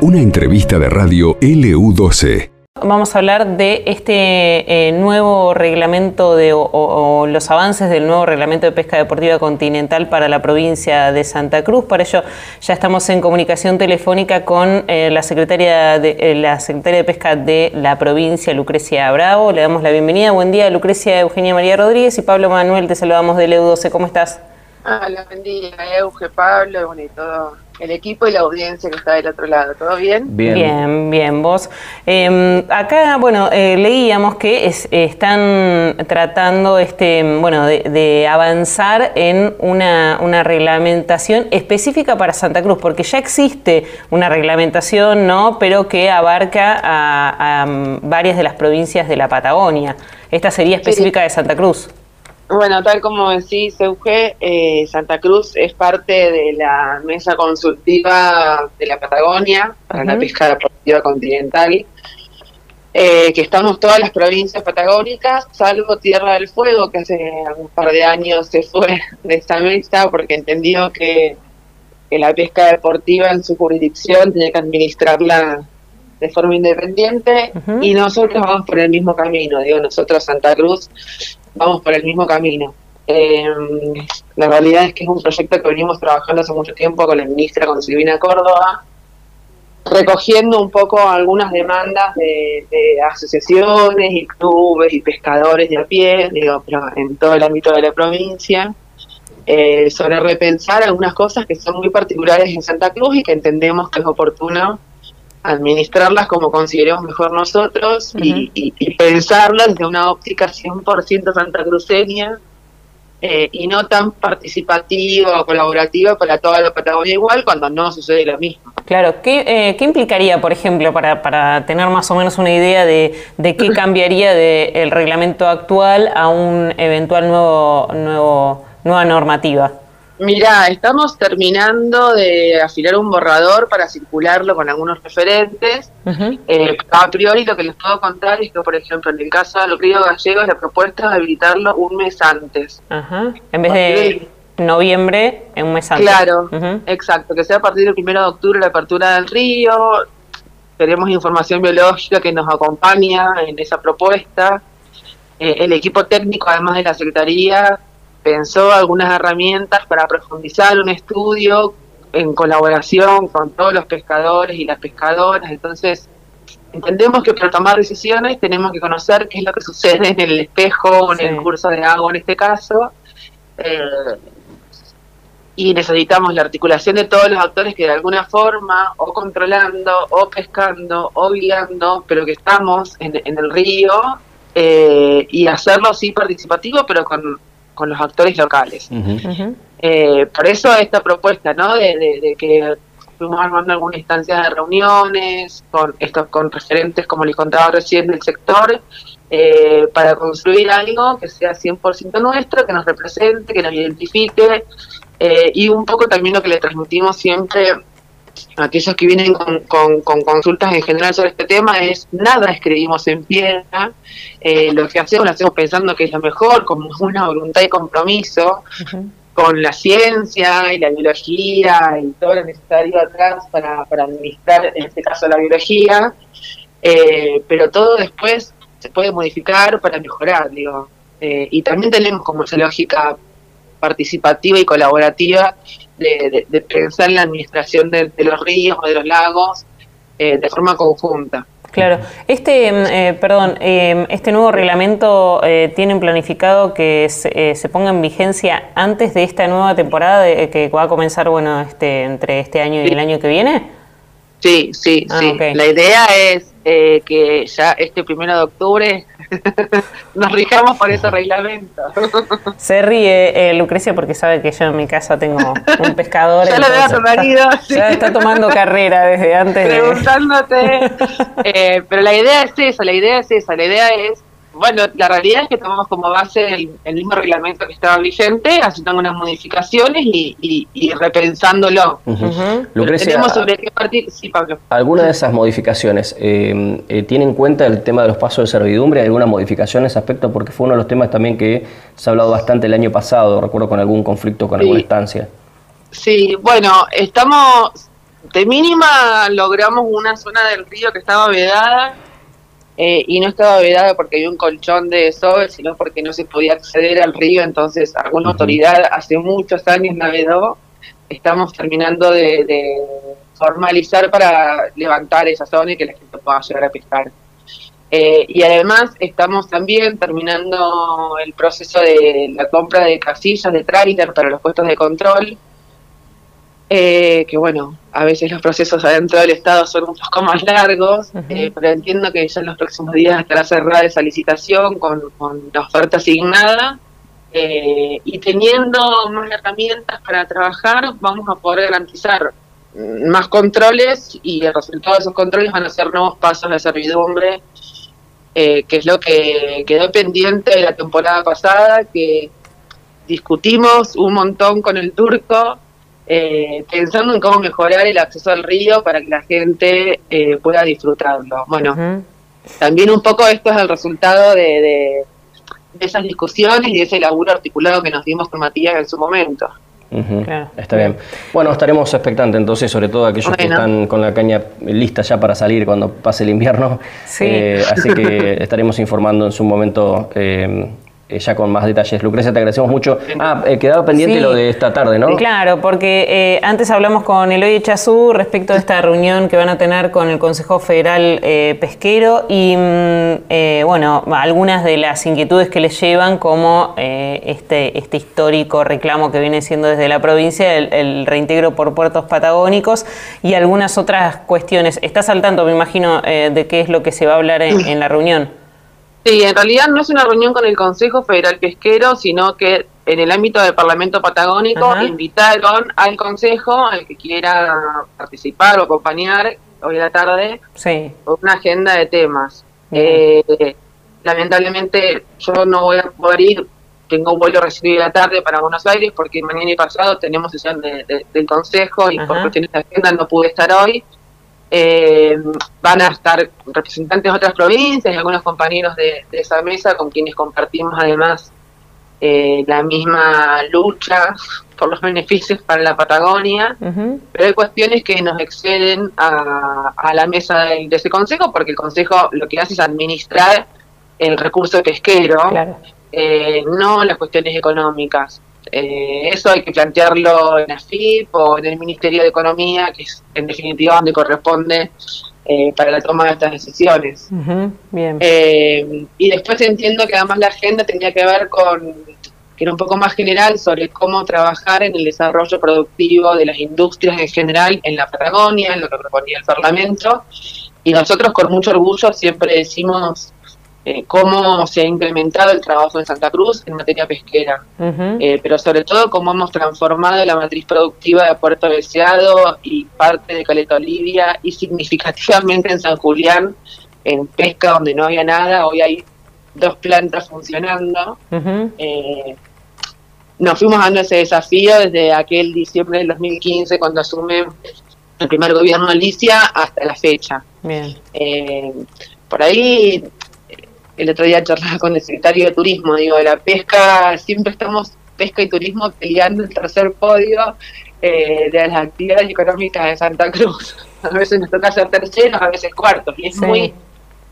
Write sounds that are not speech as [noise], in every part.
Una entrevista de radio LU12. Vamos a hablar de este eh, nuevo reglamento de, o, los avances del nuevo reglamento de pesca deportiva continental para la provincia de Santa Cruz. Para ello ya estamos en comunicación telefónica con eh, la, secretaria de, eh, la secretaria de Pesca de la provincia, Lucrecia Bravo. Le damos la bienvenida. Buen día, Lucrecia Eugenia María Rodríguez y Pablo Manuel. Te saludamos del EU12. ¿Cómo estás? Hola, buen día, Euge, Pablo, bueno, y todo el equipo y la audiencia que está del otro lado. ¿Todo bien? Bien, bien, vos. Em, acá, bueno, eh, leíamos que están tratando este, bueno, de, avanzar en una, una, reglamentación específica para Santa Cruz, porque ya existe una reglamentación, ¿no? Pero que abarca a, varias de las provincias de la Patagonia. Esta sería específica de Santa Cruz. Bueno, tal como decís, Euge, eh, Santa Cruz es parte de la mesa consultiva de la Patagonia para la pesca deportiva continental, eh, que estamos todas las provincias patagónicas, salvo Tierra del Fuego, que hace un par de años se fue [laughs] de esta mesa porque entendió que, la pesca deportiva en su jurisdicción tenía que administrarla de forma independiente y nosotros vamos por el mismo camino, digo, nosotros Santa Cruz vamos por el mismo camino. Eh, la realidad es que es un proyecto que venimos trabajando hace mucho tiempo con la ministra, con Silvina Córdoba, recogiendo un poco algunas demandas de, asociaciones y clubes y pescadores de a pie, digo, pero en todo el ámbito de la provincia, eh, sobre repensar algunas cosas que son muy particulares en Santa Cruz y que entendemos que es oportuno administrarlas como consideremos mejor nosotros y, pensarlas desde una óptica 100% santacruceña eh, y no tan participativa o colaborativa para toda la Patagonia igual cuando no sucede lo mismo. Claro, ¿qué, eh, ¿qué implicaría, por ejemplo, para, para tener más o menos una idea de, de qué [laughs] cambiaría del reglamento actual a un eventual nuevo, nuevo nueva normativa? Mira, estamos terminando de afilar un borrador para circularlo con algunos referentes. Eh, a priori lo que les puedo contar es que, por ejemplo, en el caso de los ríos gallegos, la propuesta es habilitarlo un mes antes. En vez de noviembre, en un mes antes. Claro, exacto, que sea a partir del primero de octubre la apertura del río. Tenemos información biológica que nos acompaña en esa propuesta. Eh, el equipo técnico, además de la Secretaría, pensó algunas herramientas para profundizar un estudio en colaboración con todos los pescadores y las pescadoras. Entonces, entendemos que para tomar decisiones tenemos que conocer qué es lo que sucede en el espejo o en el curso de agua en este caso. Eh, y necesitamos la articulación de todos los actores que de alguna forma, o controlando, o pescando, o guiando, pero que estamos en, el río, eh, y hacerlo así participativo, pero con con los actores locales. Eh, por eso esta propuesta, ¿no? De, que fuimos armando algunas instancias de reuniones con estos con referentes, como les contaba recién, del sector, eh, para construir algo que sea 100% nuestro, que nos represente, que nos identifique, eh, y un poco también lo que le transmitimos siempre aquellos que vienen con, consultas en general sobre este tema es nada escribimos en piedra, eh, lo que hacemos lo hacemos pensando que es lo mejor, con una voluntad y compromiso con la ciencia y la biología y todo lo necesario atrás para, para administrar, en este caso, la biología, eh, pero todo después se puede modificar para mejorar, digo. Eh, y también tenemos como esa lógica participativa y colaborativa de, pensar en la administración de, los ríos o de los lagos eh, de forma conjunta. Claro. Este, mm, eh, perdón, eh, este nuevo reglamento tienen planificado que se, ponga en vigencia antes de esta nueva temporada que va a comenzar, bueno, este, entre este año y el año que viene. Sí, sí, ah, sí. La idea es que ya este primero de octubre [laughs] nos rijamos por ese reglamento. [laughs] Se ríe eh, Lucrecia porque sabe que yo en mi casa tengo un pescador. [laughs] ya lo veo a tu marido. Ya está tomando carrera desde antes. Preguntándote. Eh, pero la idea es esa, la idea es esa, la idea es bueno, la realidad es que tomamos como base el, mismo reglamento que estaba vigente, haciendo unas modificaciones y, repensándolo. tenemos sobre qué partir. Sí, Pablo. ¿Alguna de esas modificaciones eh, eh, tiene en cuenta el tema de los pasos de servidumbre? ¿Hay alguna modificación en ese aspecto? Porque fue uno de los temas también que se ha hablado bastante el año pasado, recuerdo con algún conflicto con alguna estancia. Sí, bueno, estamos, de mínima logramos una zona del río que estaba vedada eh, y no estaba vedada porque había un colchón de sol, sino porque no se podía acceder al río, entonces alguna autoridad hace muchos años la vedó. Estamos terminando de, formalizar para levantar esa zona y que la gente pueda llegar a pescar. Eh, y además estamos también terminando el proceso de la compra de casillas de tráiler para los puestos de control, eh, que bueno, a veces los procesos adentro del Estado son un poco más largos, eh, pero entiendo que ya en los próximos días estará cerrada esa licitación con, la oferta asignada. Eh, y teniendo más herramientas para trabajar, vamos a poder garantizar más controles y el resultado de esos controles van a ser nuevos pasos de servidumbre, que es lo que quedó pendiente de la temporada pasada, que discutimos un montón con el turco eh, pensando en cómo mejorar el acceso al río para que la gente eh, pueda disfrutarlo. Bueno, también un poco esto es el resultado de, esas discusiones y de ese laburo articulado que nos dimos con Matías en su momento. Está bien. Bueno, estaremos expectantes entonces, sobre todo aquellos que están con la caña lista ya para salir cuando pase el invierno. Eh, así que [laughs] estaremos informando en su momento eh, ya con más detalles. Lucrecia, te agradecemos mucho. Ah, eh, quedaba pendiente lo de esta tarde, ¿no? Claro, porque eh, antes hablamos con Eloy Chazú respecto a esta [laughs] reunión que van a tener con el Consejo Federal Pesquero y, mm, bueno, algunas de las inquietudes que les llevan, como este, este histórico reclamo que viene siendo desde la provincia, el, reintegro por puertos patagónicos y algunas otras cuestiones. ¿Estás al tanto, me imagino, de qué es lo que se va a hablar en la reunión? Sí, en realidad no es una reunión con el Consejo Federal Pesquero, sino que en el ámbito del Parlamento Patagónico invitaron al Consejo, al que quiera participar o acompañar hoy a la tarde, sí. una agenda de temas. Eh, lamentablemente yo no voy a poder ir, tengo un vuelo recibido la tarde para Buenos Aires porque mañana y pasado tenemos sesión del Consejo y por cuestiones de agenda no pude estar hoy. Eh, van a estar representantes de otras provincias y algunos compañeros de, esa mesa con quienes compartimos además eh, la misma lucha por los beneficios para la Patagonia, pero hay cuestiones que nos exceden a, la mesa de, ese consejo, porque el consejo lo que hace es administrar el recurso pesquero, eh, no las cuestiones económicas. Eh, eso hay que plantearlo en AFIP o en el Ministerio de Economía, que es en definitiva donde corresponde eh, para la toma de estas decisiones. bien. Eh, y después entiendo que además la agenda tenía que ver con, que era un poco más general, sobre cómo trabajar en el desarrollo productivo de las industrias en general en la Patagonia, en lo que proponía el Parlamento. Y nosotros con mucho orgullo siempre decimos eh, cómo se ha implementado el trabajo en Santa Cruz en materia pesquera, eh, pero sobre todo cómo hemos transformado la matriz productiva de Puerto Deseado y parte de Caleta Olivia y significativamente en San Julián, en pesca donde no había nada, hoy hay dos plantas funcionando. Eh, nos fuimos dando ese desafío desde aquel diciembre del 2015 cuando asume el primer gobierno Alicia hasta la fecha. por ahí el otro día charlaba con el secretario de Turismo, digo, de la pesca, siempre estamos pesca y turismo peleando el tercer podio eh, de las actividades económicas de Santa Cruz. [laughs] A veces nos toca ser terceros, a veces cuartos, y es muy,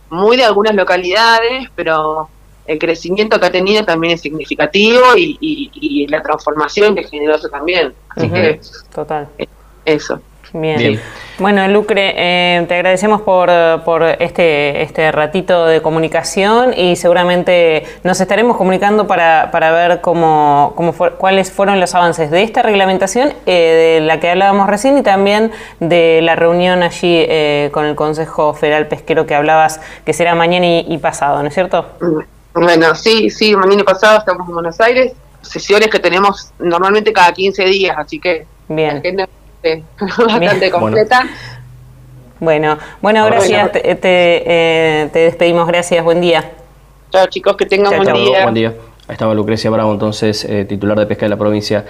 muy de algunas localidades, pero el crecimiento que ha tenido también es significativo y, la transformación que generó eso también. Así que, total. Eso. Bien. Bueno, Lucre, eh, te agradecemos por, por este, este ratito de comunicación y seguramente nos estaremos comunicando para, para ver cómo, cómo cuáles fueron los avances de esta reglamentación, eh, de la que hablábamos recién, y también de la reunión allí eh, con el Consejo Federal Pesquero que hablabas, que será mañana y, pasado, ¿no es cierto? Bueno, sí, sí, mañana y pasado estamos en Buenos Aires, sesiones que tenemos normalmente cada 15 días, así que... Bien bastante [laughs] completa. Bueno, bueno, gracias. Te, eh, te, despedimos. Gracias. Buen día. Chao, chicos. Que tengan buen día. Buen día. Ahí estaba Lucrecia Bravo, entonces, eh, titular de pesca de la provincia.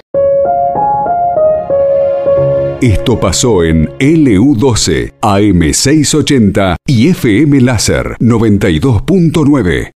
Esto pasó en LU12, AM680 y FM Láser 92.9.